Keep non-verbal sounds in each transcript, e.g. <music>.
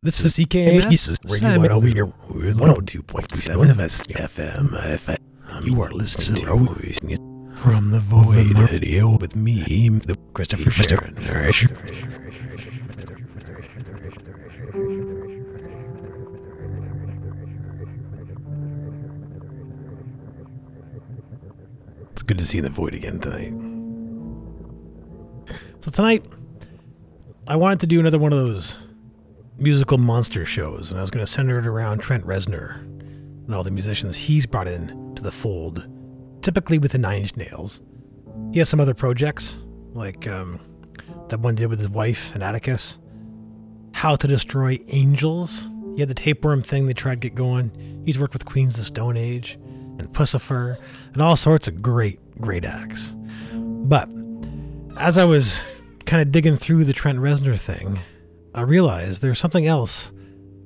This is CKMS. This is Radio One Over here. 102.7 FM. Uh, you are listening to Movies From the Void video with me, the Christopher Sharon. It's good to see the Void again tonight. So tonight, I wanted to do another one of those musical monster shows, and I was going to center it around Trent Reznor and all the musicians he's brought in to the fold, typically with the Nine Inch Nails. He has some other projects, like um, that one did with his wife and Atticus. How to Destroy Angels. He had the tapeworm thing they tried to get going. He's worked with Queens of the Stone Age and Puscifer and all sorts of great, great acts. But as I was kind of digging through the Trent Reznor thing, I realized there's something else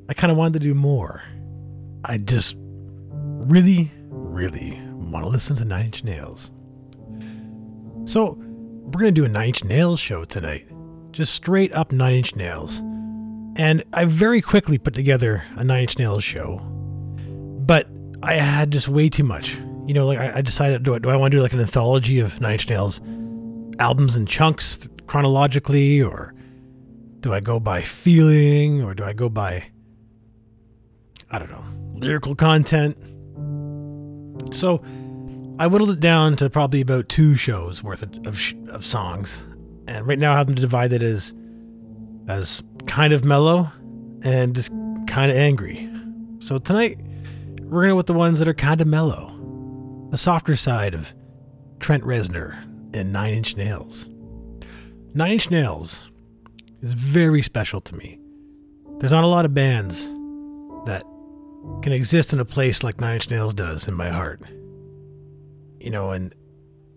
I kind of wanted to do more. I just really, really want to listen to Nine Inch Nails. So, we're going to do a Nine Inch Nails show tonight. Just straight up Nine Inch Nails. And I very quickly put together a Nine Inch Nails show. But I had just way too much. You know, like I, decided, do I, do I want to do like an anthology of Nine Inch Nails albums in chunks chronologically, or do I go by feeling or do I go by, I don't know, lyrical content? So I whittled it down to probably about two shows worth of, of, of songs. And right now I have them divided as, as kind of mellow and just kind of angry. So tonight we're going to with the ones that are kind of mellow, the softer side of Trent Reznor and Nine Inch Nails. Nine Inch Nails is very special to me. There's not a lot of bands that can exist in a place like Nine Inch Nails does in my heart. You know, and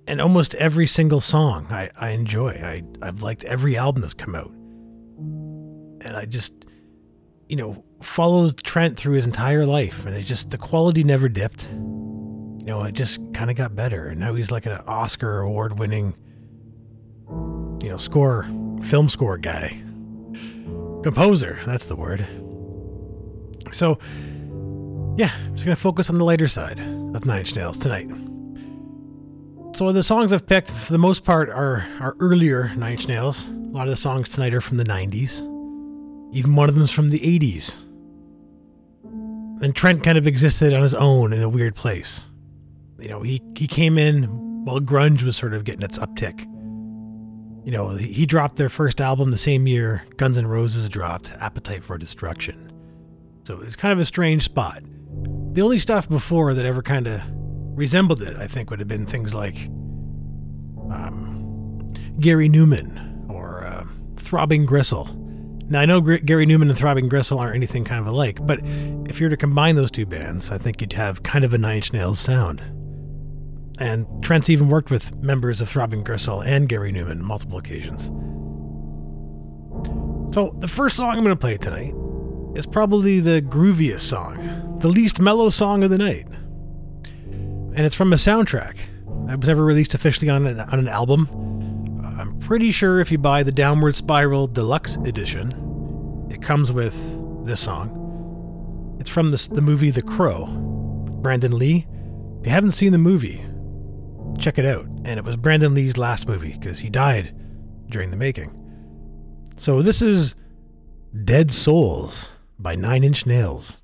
and almost every single song I, I enjoy. I, I've liked every album that's come out. And I just, you know, follows Trent through his entire life. And it just, the quality never dipped. You know, it just kind of got better. And now he's like an Oscar award winning, you know, score film score guy. Composer, that's the word. So, yeah, I'm just going to focus on the lighter side of Nine Inch Nails tonight. So, the songs I've picked, for the most part, are, are earlier Nine Inch Nails. A lot of the songs tonight are from the 90s. Even one of them's from the 80s. And Trent kind of existed on his own in a weird place. You know, he, he came in while grunge was sort of getting its uptick you know, he dropped their first album the same year Guns N' Roses dropped Appetite for Destruction. So it's kind of a strange spot. The only stuff before that ever kind of resembled it, I think, would have been things like um, Gary Numan or uh, Throbbing Gristle. Now, I know Gr- Gary Numan and Throbbing Gristle aren't anything kind of alike, but if you were to combine those two bands, I think you'd have kind of a Nine Inch Nails sound. And Trent's even worked with members of Throbbing Gristle and Gary Numan multiple occasions. So, the first song I'm going to play tonight is probably the grooviest song, the least mellow song of the night. And it's from a soundtrack that was never released officially on an, on an album. I'm pretty sure if you buy the Downward Spiral Deluxe Edition, it comes with this song. It's from the movie The Crow, Brandon Lee. If you haven't seen the movie, check it out. And it was Brandon Lee's last movie because he died during the making. So this is Dead Souls by Nine Inch Nails.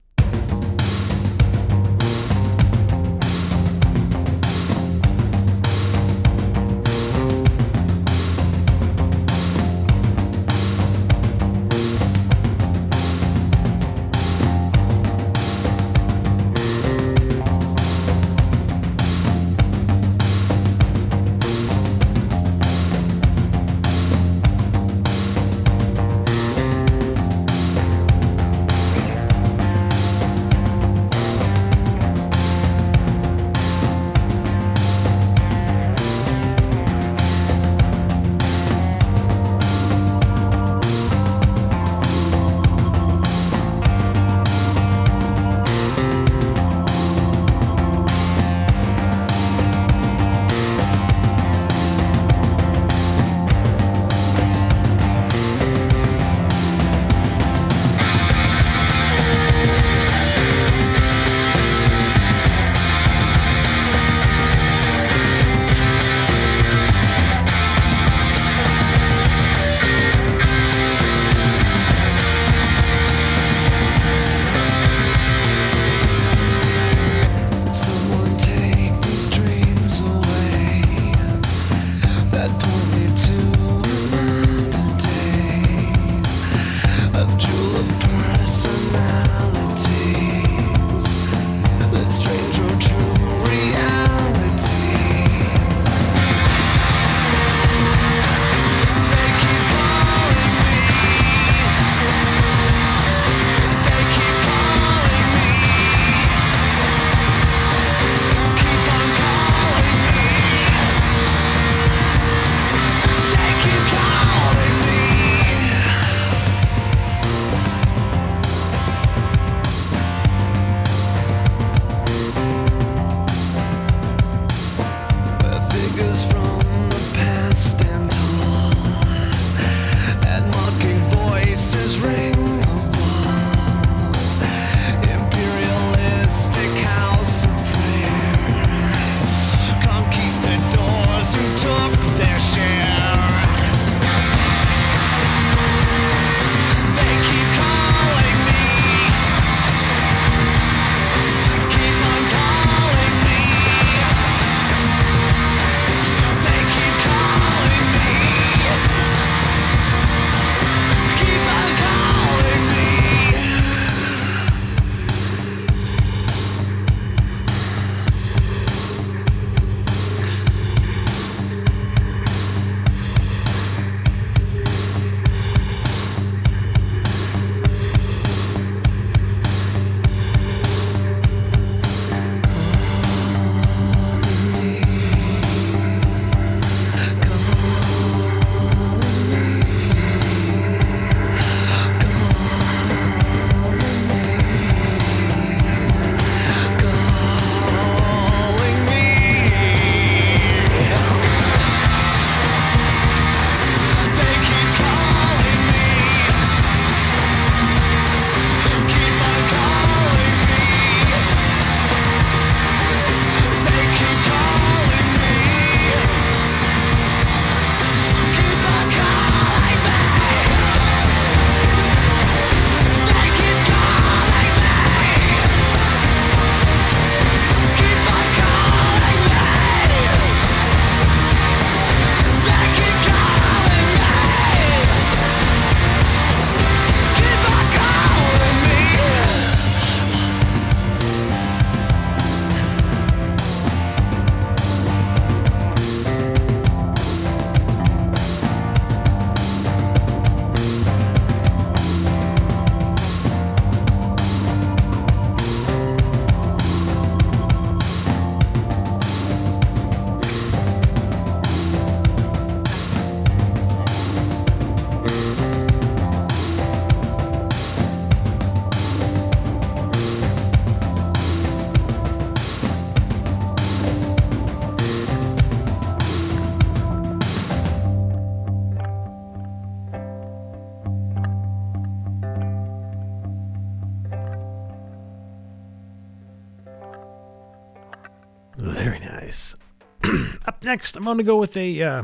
Next, I'm going to go with a uh,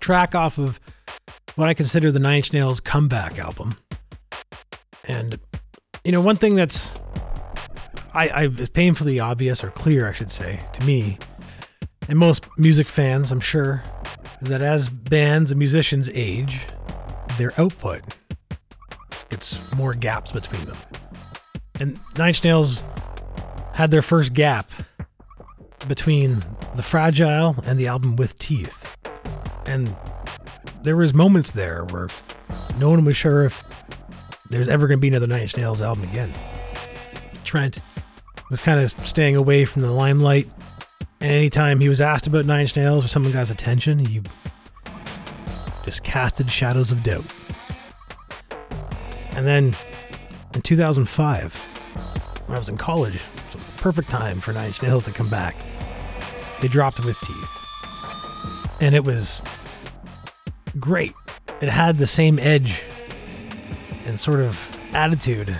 track off of what I consider the Nine Inch Nails comeback album. And, you know, one thing that's I, I is painfully obvious or clear, I should say, to me, and most music fans, I'm sure, is that as bands and musicians age, their output gets more gaps between them. And Nine Inch Nails had their first gap between the Fragile and the album With Teeth. And there was moments there where no one was sure if there's ever going to be another Nine Inch Nails album again. Trent was kind of staying away from the limelight, and anytime he was asked about Nine Inch Nails or someone got his attention, he just casted shadows of doubt. And then in 2005, when I was in college, so it was the perfect time for Nine Inch Nails to come back. They dropped with teeth. And it was great. It had the same edge and sort of attitude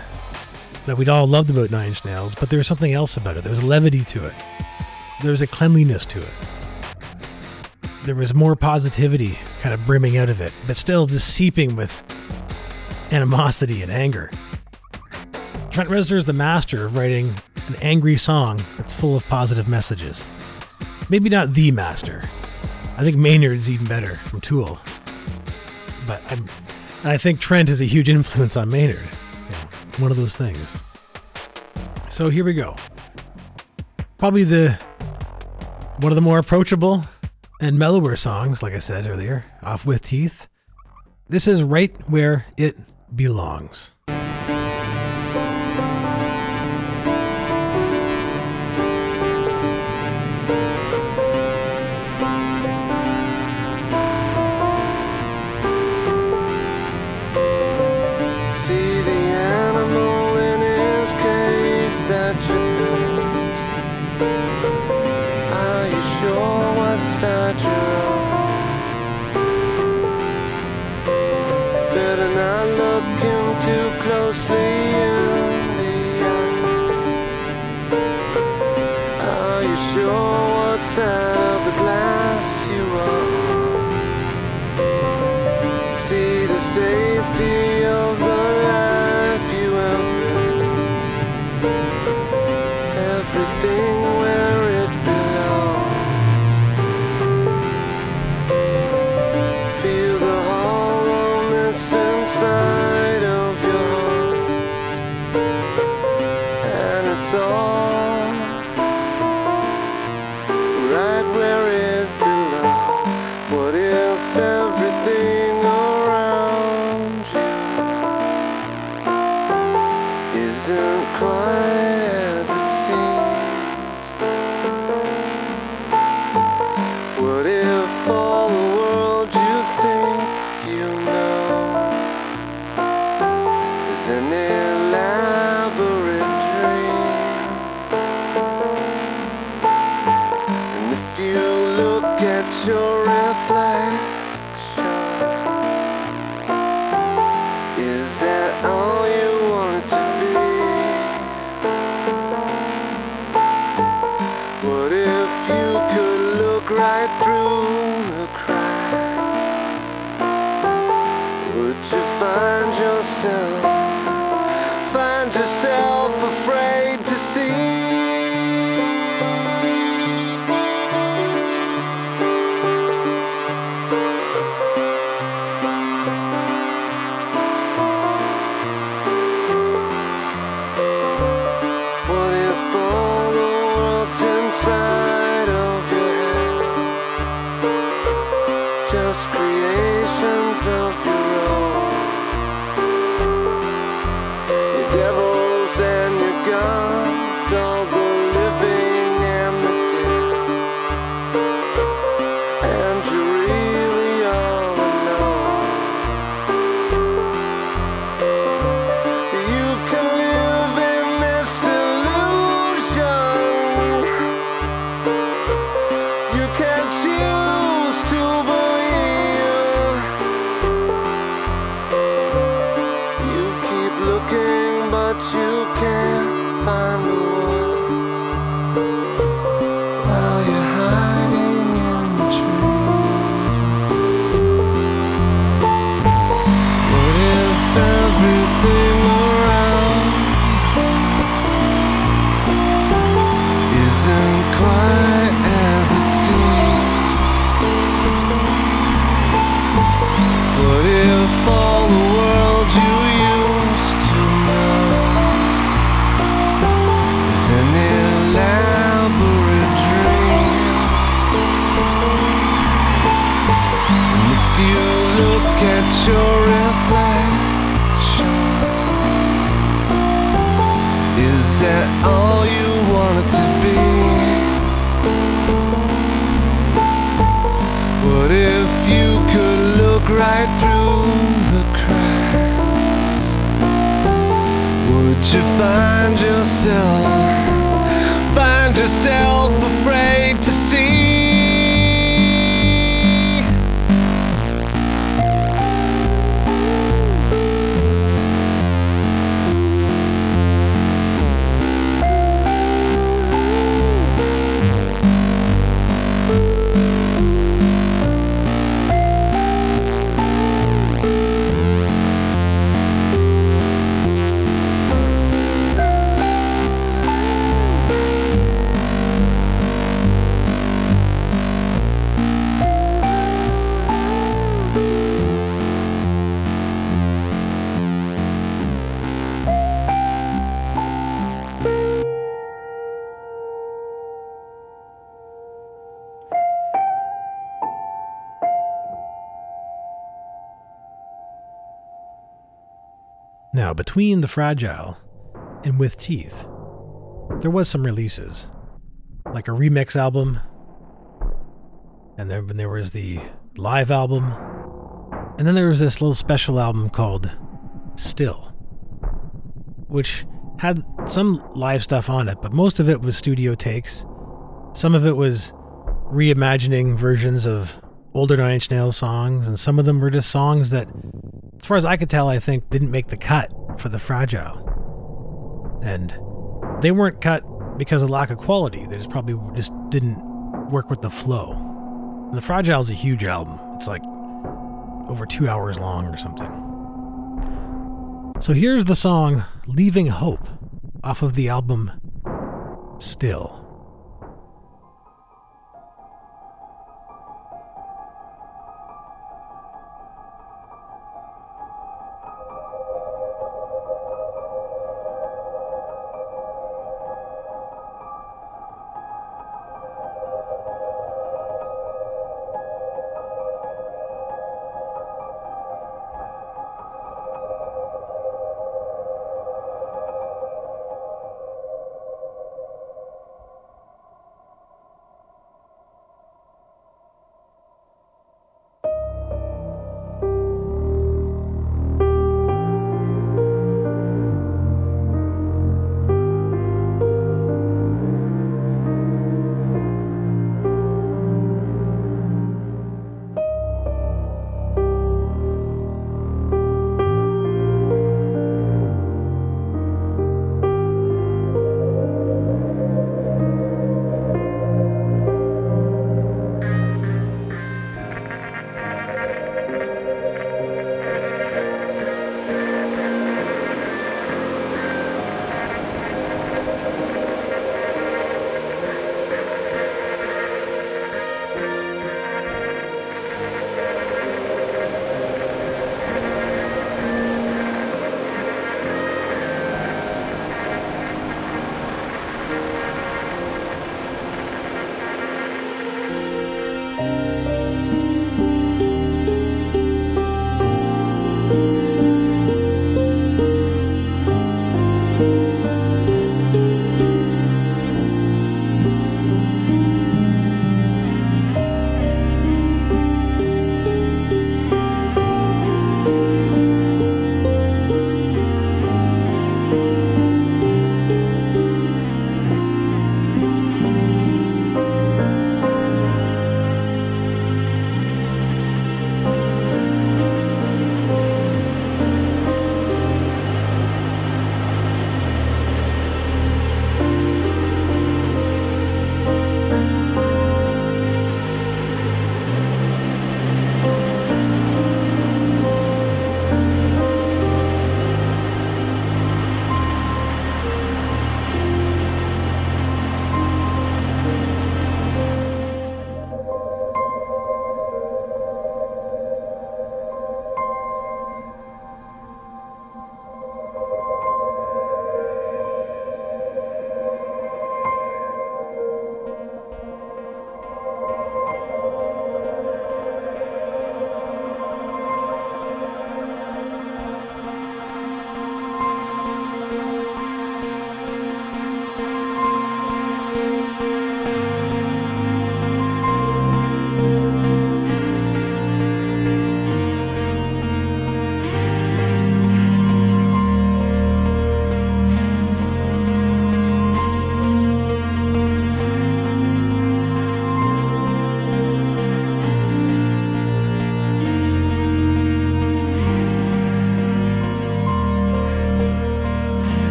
that we'd all loved about Nine Inch Nails, but there was something else about it. There was levity to it. There was a cleanliness to it. There was more positivity kind of brimming out of it, but still just seeping with animosity and anger. Trent Reznor is the master of writing an angry song that's full of positive messages. Maybe not the master. I think Maynard's even better from Tool. But I'm, I think Trent has a huge influence on Maynard. one of those things. So here we go. Probably the one of the more approachable and mellower songs, like I said earlier, off with teeth. This is right where it belongs. But you find Now, between The Fragile and With Teeth, there was some releases, like a remix album, and then there was the live album, and then there was this little special album called Still, which had some live stuff on it, but most of it was studio takes. Some of it was reimagining versions of older Nine Inch Nails songs, and some of them were just songs that, as far as I could tell, I think didn't make the cut for the Fragile. And they weren't cut because of lack of quality. They just probably just didn't work with the flow. And the Fragile is a huge album. It's like over two hours long or something. So here's the song Leaving Hope off of the album Still.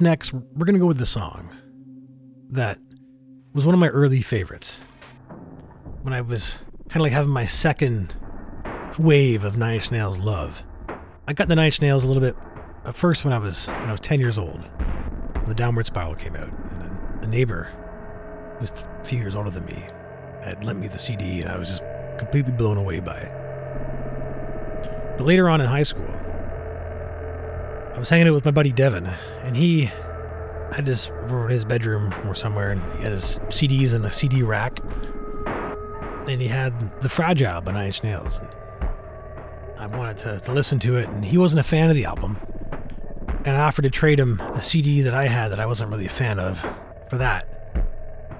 Next, we're going to go with the song that was one of my early favorites. When I was kind of like having my second wave of Nine Inch Nails love. I got the Nine Inch Nails a little bit at first when I was when I was 10 years old. When the Downward Spiral came out, and a neighbor who was a few years older than me had lent me the CD, and I was just completely blown away by it. But later on in high school, I was hanging out with my buddy Devin, and he had over in his bedroom or somewhere, and he had his CDs in a CD rack, and he had the Fragile by Nine Inch Nails, and I wanted to, to listen to it, and he wasn't a fan of the album, and I offered to trade him a CD that I had that I wasn't really a fan of for that,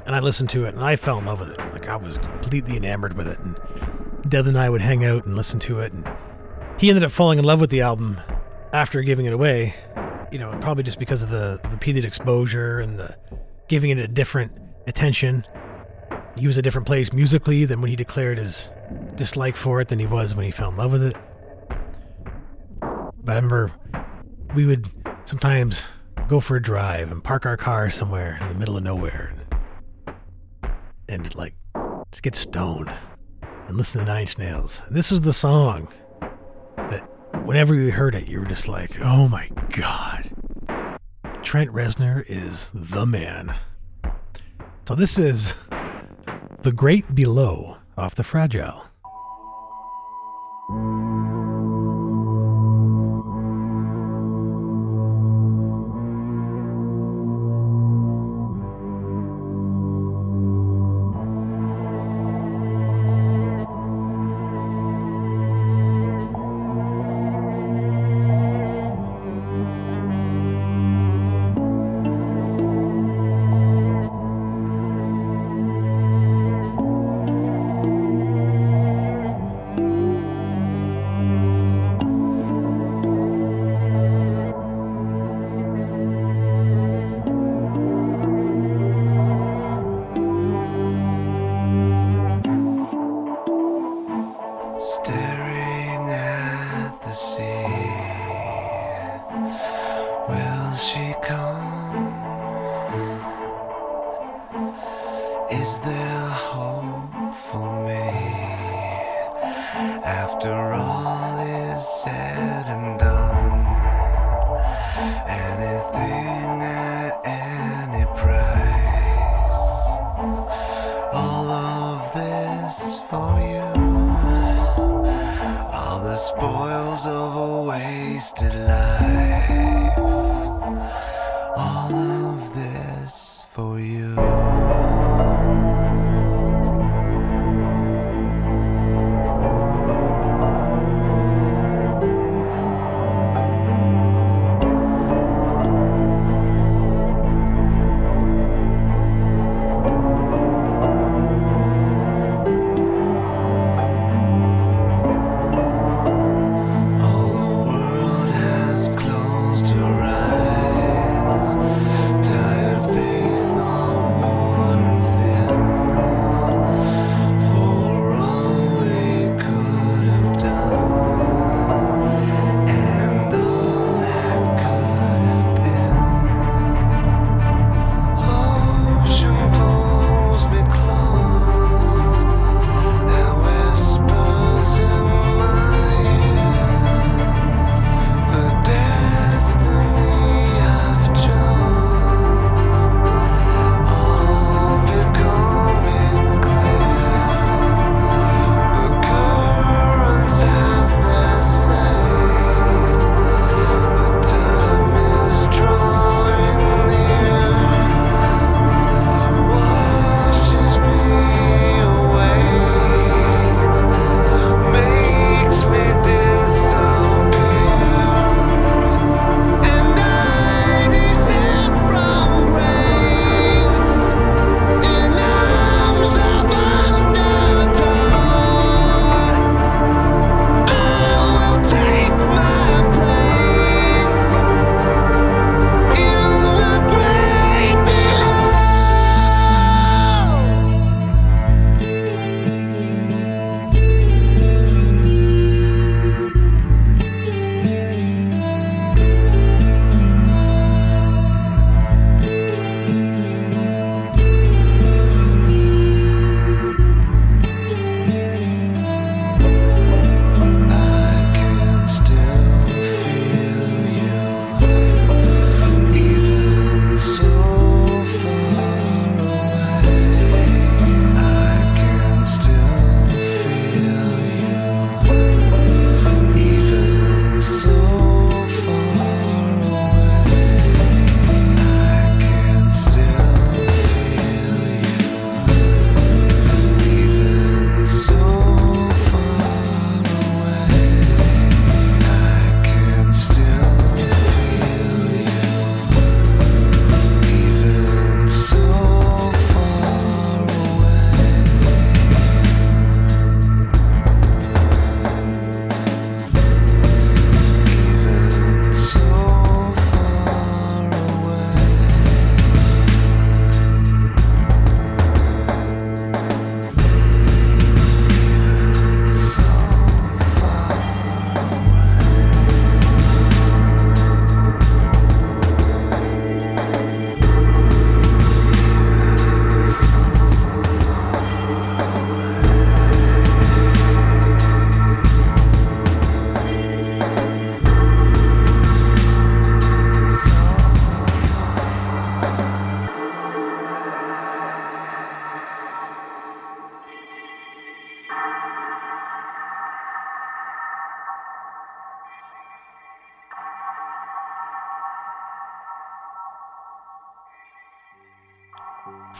and I listened to it, and I fell in love with it. Like I was completely enamored with it, and Devin and I would hang out and listen to it, and he ended up falling in love with the album after giving it away, you know, probably just because of the repeated exposure and the giving it a different attention. He was a different place musically than when he declared his dislike for it than he was when he fell in love with it. But I remember we would sometimes go for a drive and park our car somewhere in the middle of nowhere and, and like just get stoned and listen to Nine Inch Nails. And this was the song whenever you heard it, you were just like, oh my God. Trent Reznor is the man. So this is The Great Below off the Fragile.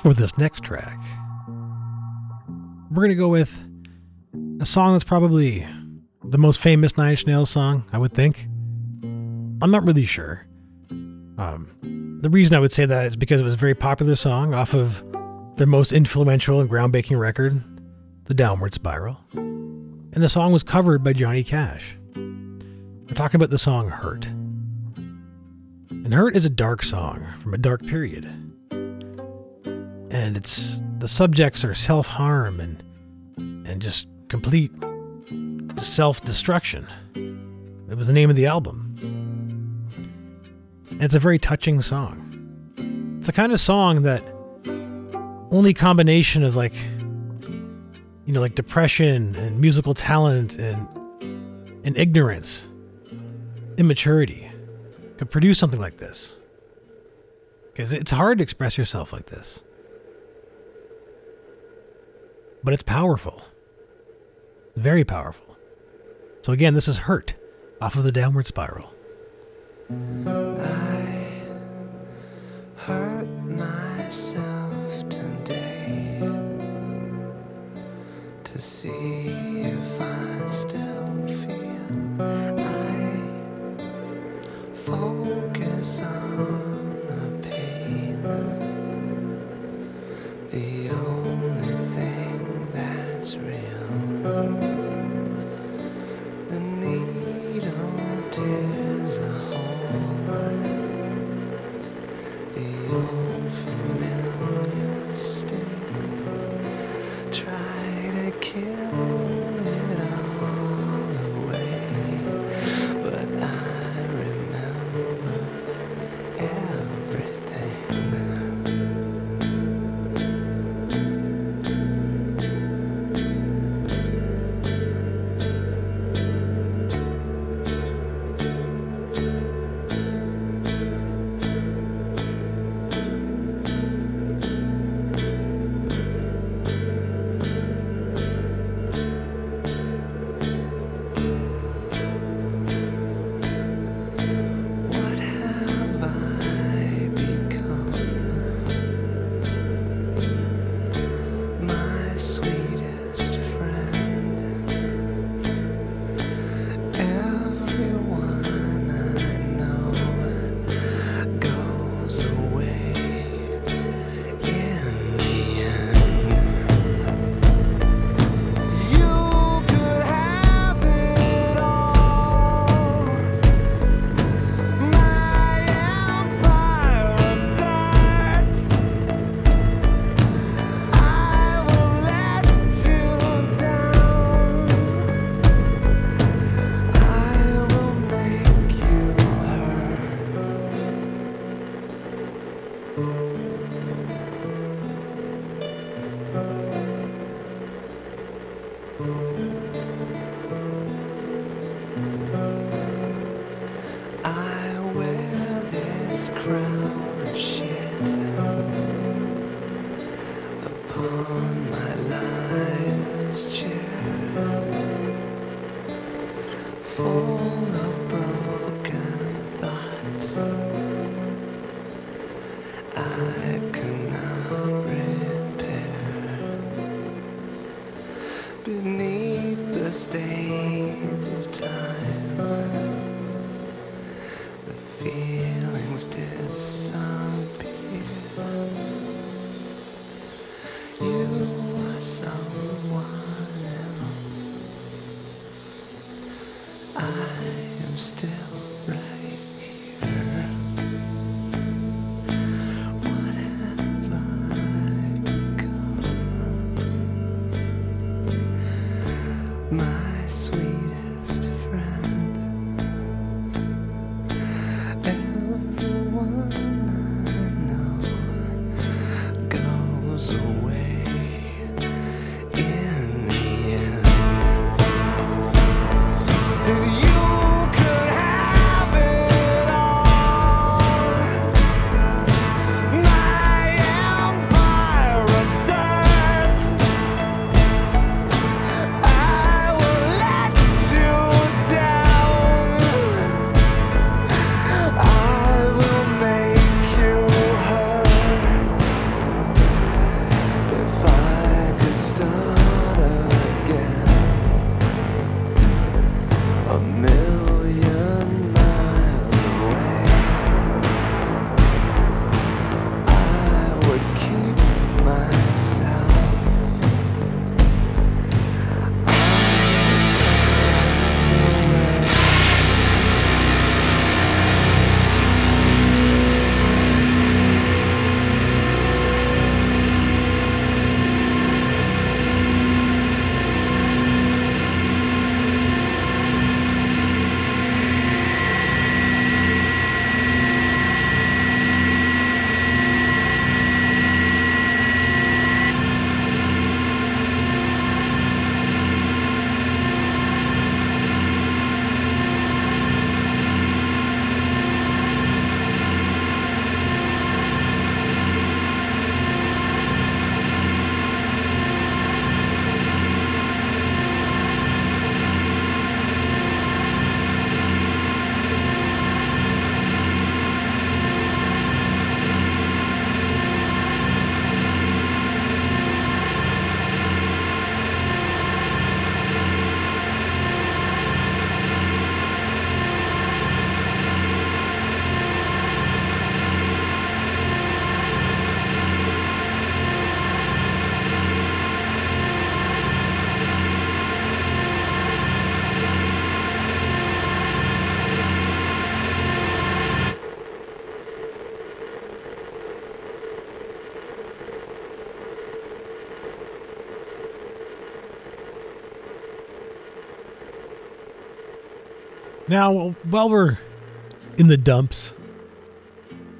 For this next track. We're going to go with a song that's probably the most famous Nine Inch Nails song, I would think. I'm not really sure. Um, the reason I would say that is because it was a very popular song off of their most influential and groundbreaking record, The Downward Spiral. And the song was covered by Johnny Cash. We're talking about the song Hurt. And Hurt is a dark song from a dark period. And it's the subjects are self-harm and and just complete self-destruction. It was the name of the album. And it's a very touching song. It's the kind of song that only combination of like you know like depression and musical talent and and ignorance immaturity could produce something like this because it's hard to express yourself like this but it's powerful. Very powerful. So again this is hurt off of the downward spiral. I hurt myself today to see if I still feel. I focus on Now, while we're in the dumps,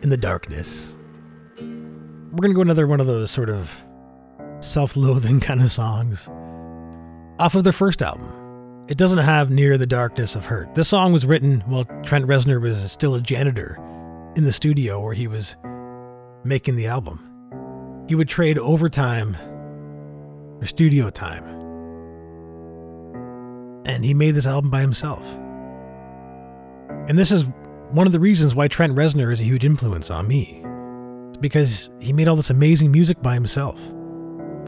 in the darkness, we're going to go another one of those sort of self loathing <laughs> kind of songs off of their first album. It doesn't have Near the Darkness of Hurt. This song was written while Trent Reznor was still a janitor in the studio where he was making the album. He would trade overtime for studio time. And he made this album by himself. And this is one of the reasons why Trent Reznor is a huge influence on me. Because he made all this amazing music by himself.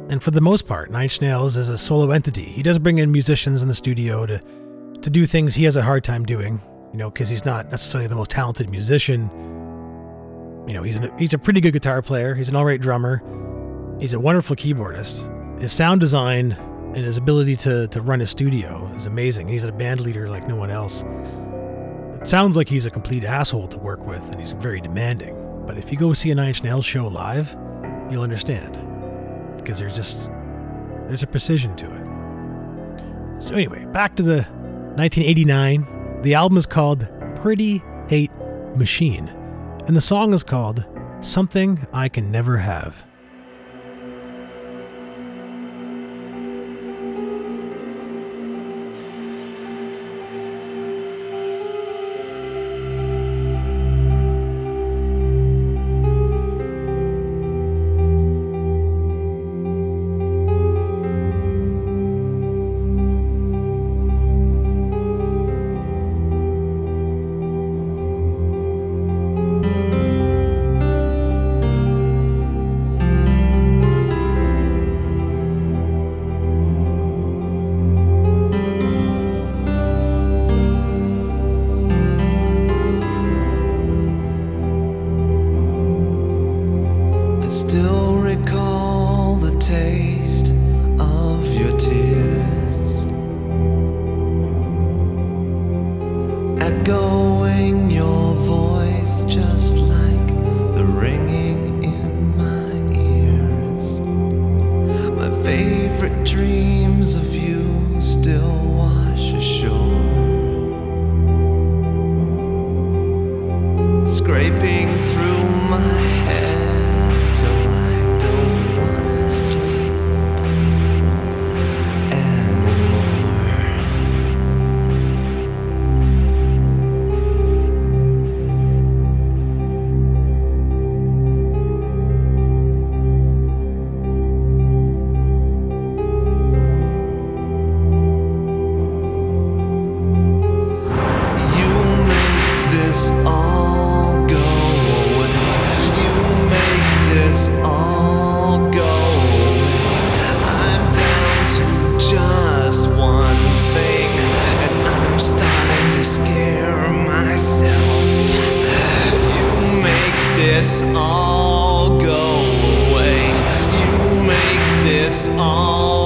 And for the most part, Nine Inch Nails is a solo entity. He does bring in musicians in the studio to to do things he has a hard time doing, you know, because he's not necessarily the most talented musician. You know, he's an, he's a pretty good guitar player. He's an all right drummer. He's a wonderful keyboardist. His sound design and his ability to to run his studio is amazing. He's a band leader like no one else. Sounds like he's a complete asshole to work with, and he's very demanding. But if you go see a Nine Inch Nails show live, you'll understand because there's just there's a precision to it. So anyway, back to the 1989. The album is called Pretty Hate Machine, and the song is called Something I Can Never Have. This all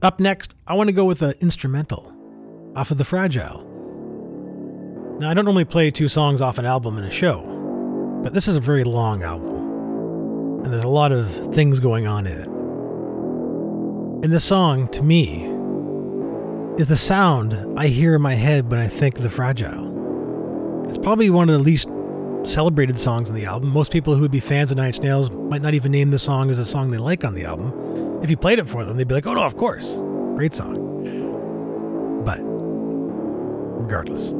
Up next, I want to go with an instrumental off of The Fragile. Now, I don't normally play two songs off an album in a show, but this is a very long album, and there's a lot of things going on in it. And this song, to me, is the sound I hear in my head when I think of The Fragile. It's probably one of the least celebrated songs on the album. Most people who would be fans of Nine Inch Nails might not even name the song as a song they like on the album. If you played it for them, they'd be like, oh no, of course. Great song. But regardless,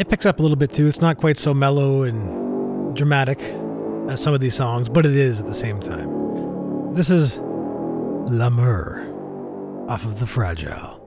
it picks up a little bit too. It's not quite so mellow and dramatic as some of these songs, but it is at the same time. This is La Mer off of The Fragile.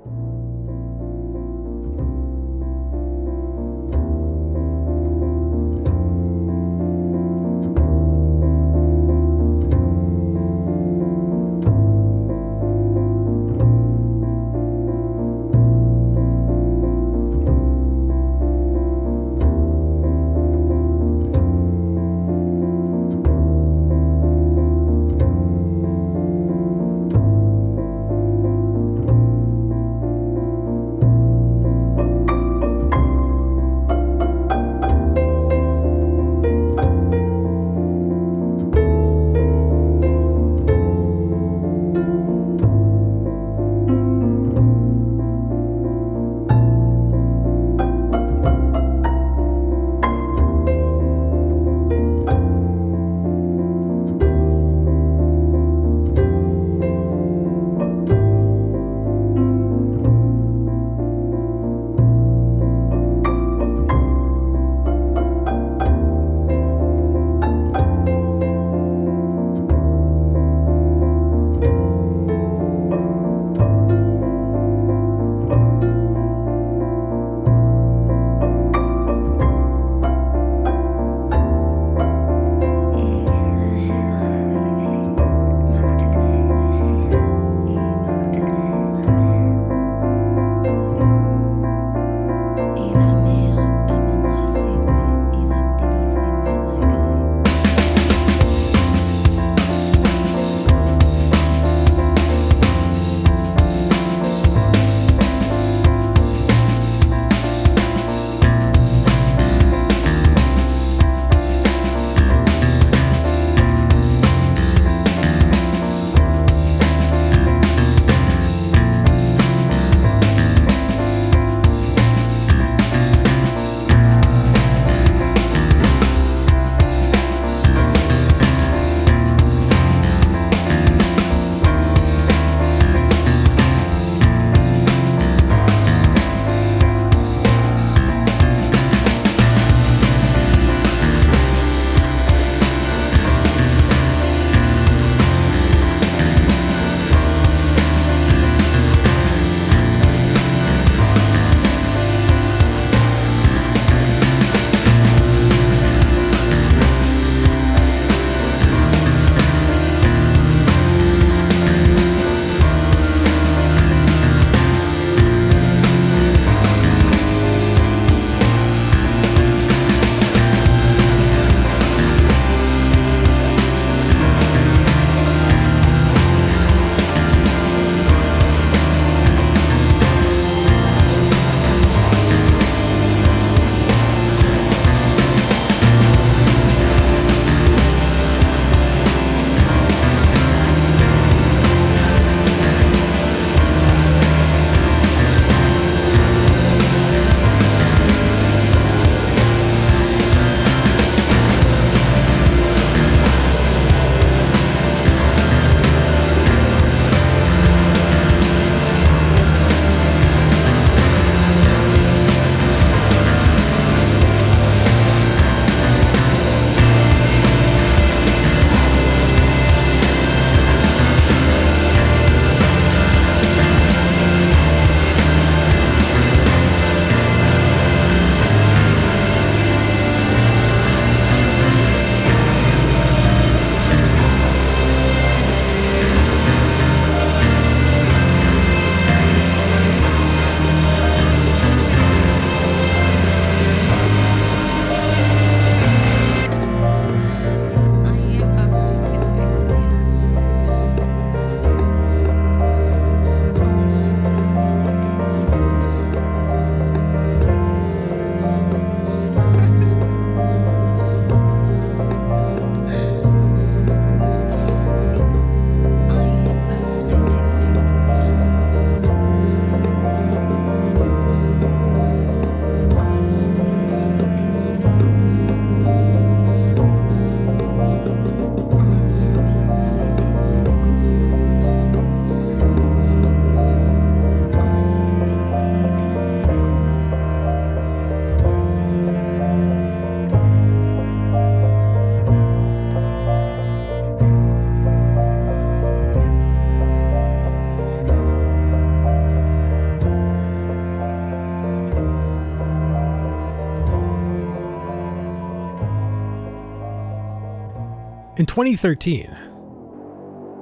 In 2013,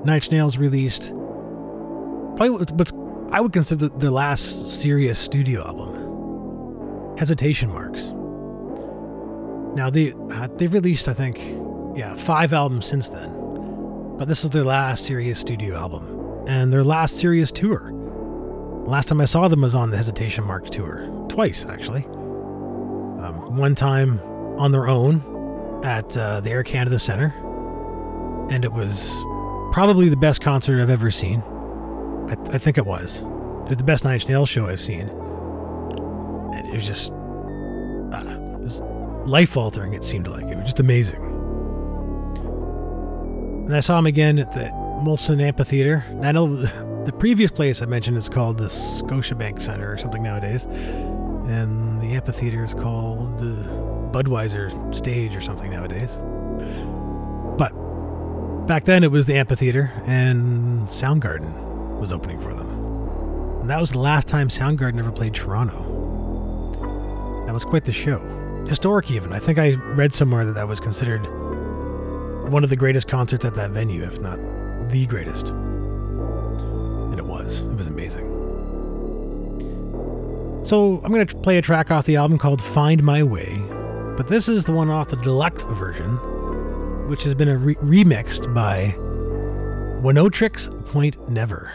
Nine Nails released probably what's I would consider their last serious studio album, Hesitation Marks. Now they uh, they've released I think yeah five albums since then, but this is their last serious studio album and their last serious tour. Last time I saw them was on the Hesitation Mark tour, twice actually. Um, one time on their own at uh, the Air Canada Centre, and it was probably the best concert I've ever seen. I, th- I think it was. It was the best Nine Inch Nails show I've seen. And it was just, it was life altering. It seemed like it was just amazing. And I saw him again at the Molson Amphitheater. I know <laughs> the previous place I mentioned is called the Scotiabank Center or something nowadays, and the amphitheater is called uh, Budweiser Stage or something nowadays. Back then it was the amphitheater, and Soundgarden was opening for them. And that was the last time Soundgarden ever played Toronto. That was quite the show. Historic, even. I think I read somewhere that that was considered one of the greatest concerts at that venue, if not the greatest. And it was. It was amazing. So I'm going to play a track off the album called Find My Way, but this is the one off the deluxe version, which has been re- remixed by Oneohtrix Point Never.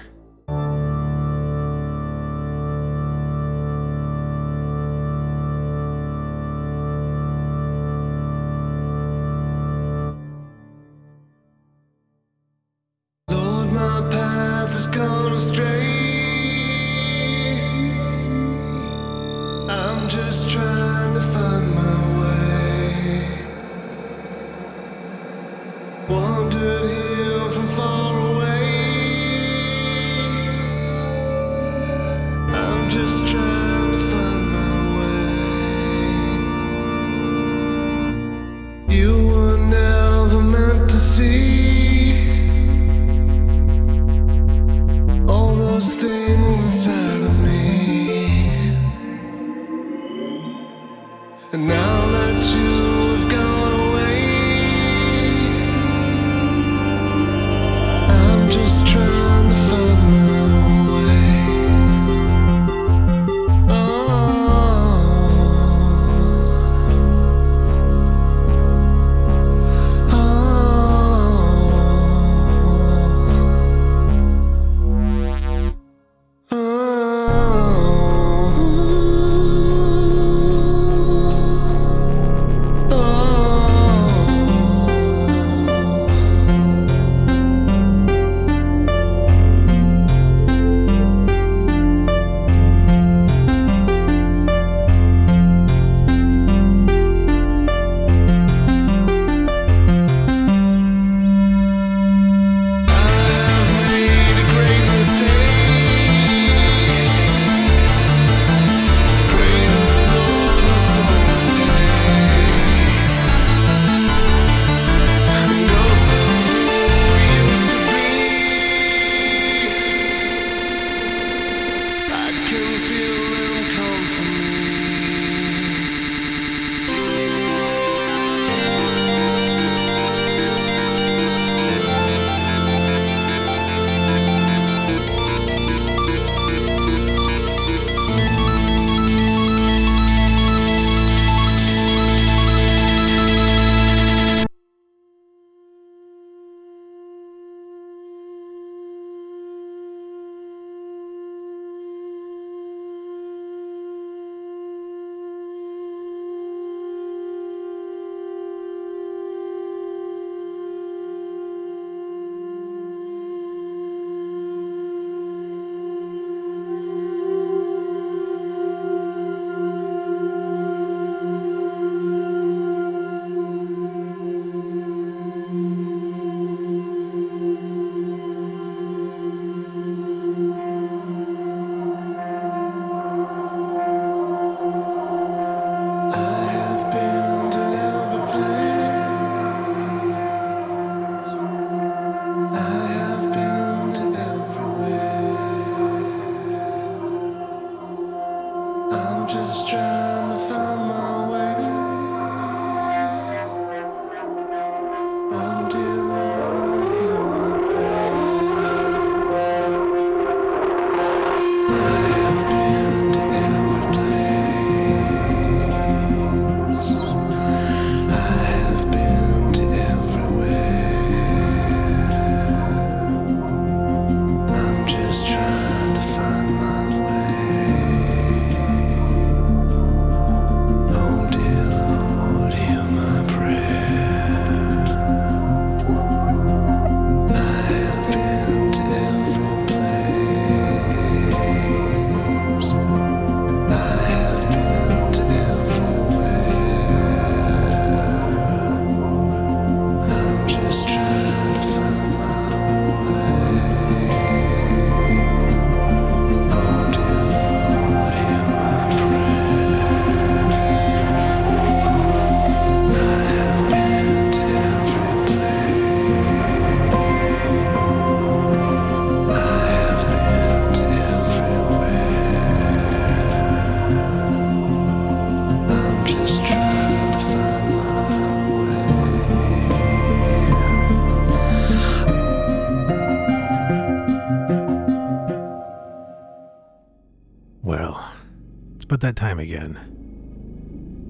That time again.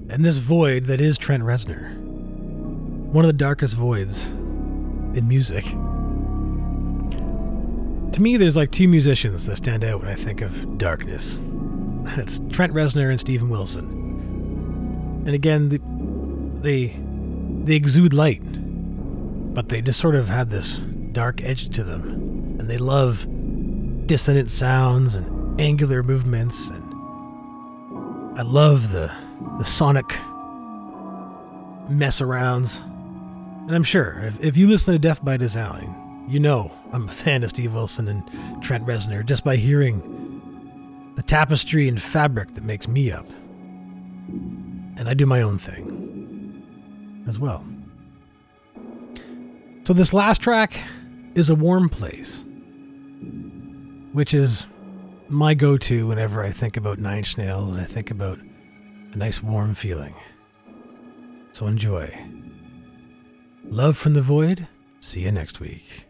And this void that is Trent Reznor. One of the darkest voids in music. To me, there's like two musicians that stand out when I think of darkness. And it's Trent Reznor and Steven Wilson. And again, the, they they exude light, but they just sort of have this dark edge to them. And they love dissonant sounds and angular movements and I love the the sonic mess arounds. And I'm sure if, if you listen to Death by Design, you know I'm a fan of Steve Wilson and Trent Reznor just by hearing the tapestry and fabric that makes me up. And I do my own thing as well. So this last track is a warm place, which is my go to whenever I think about Nine Inch Nails and I think about a nice warm feeling. So enjoy. Love from the Void. See you next week.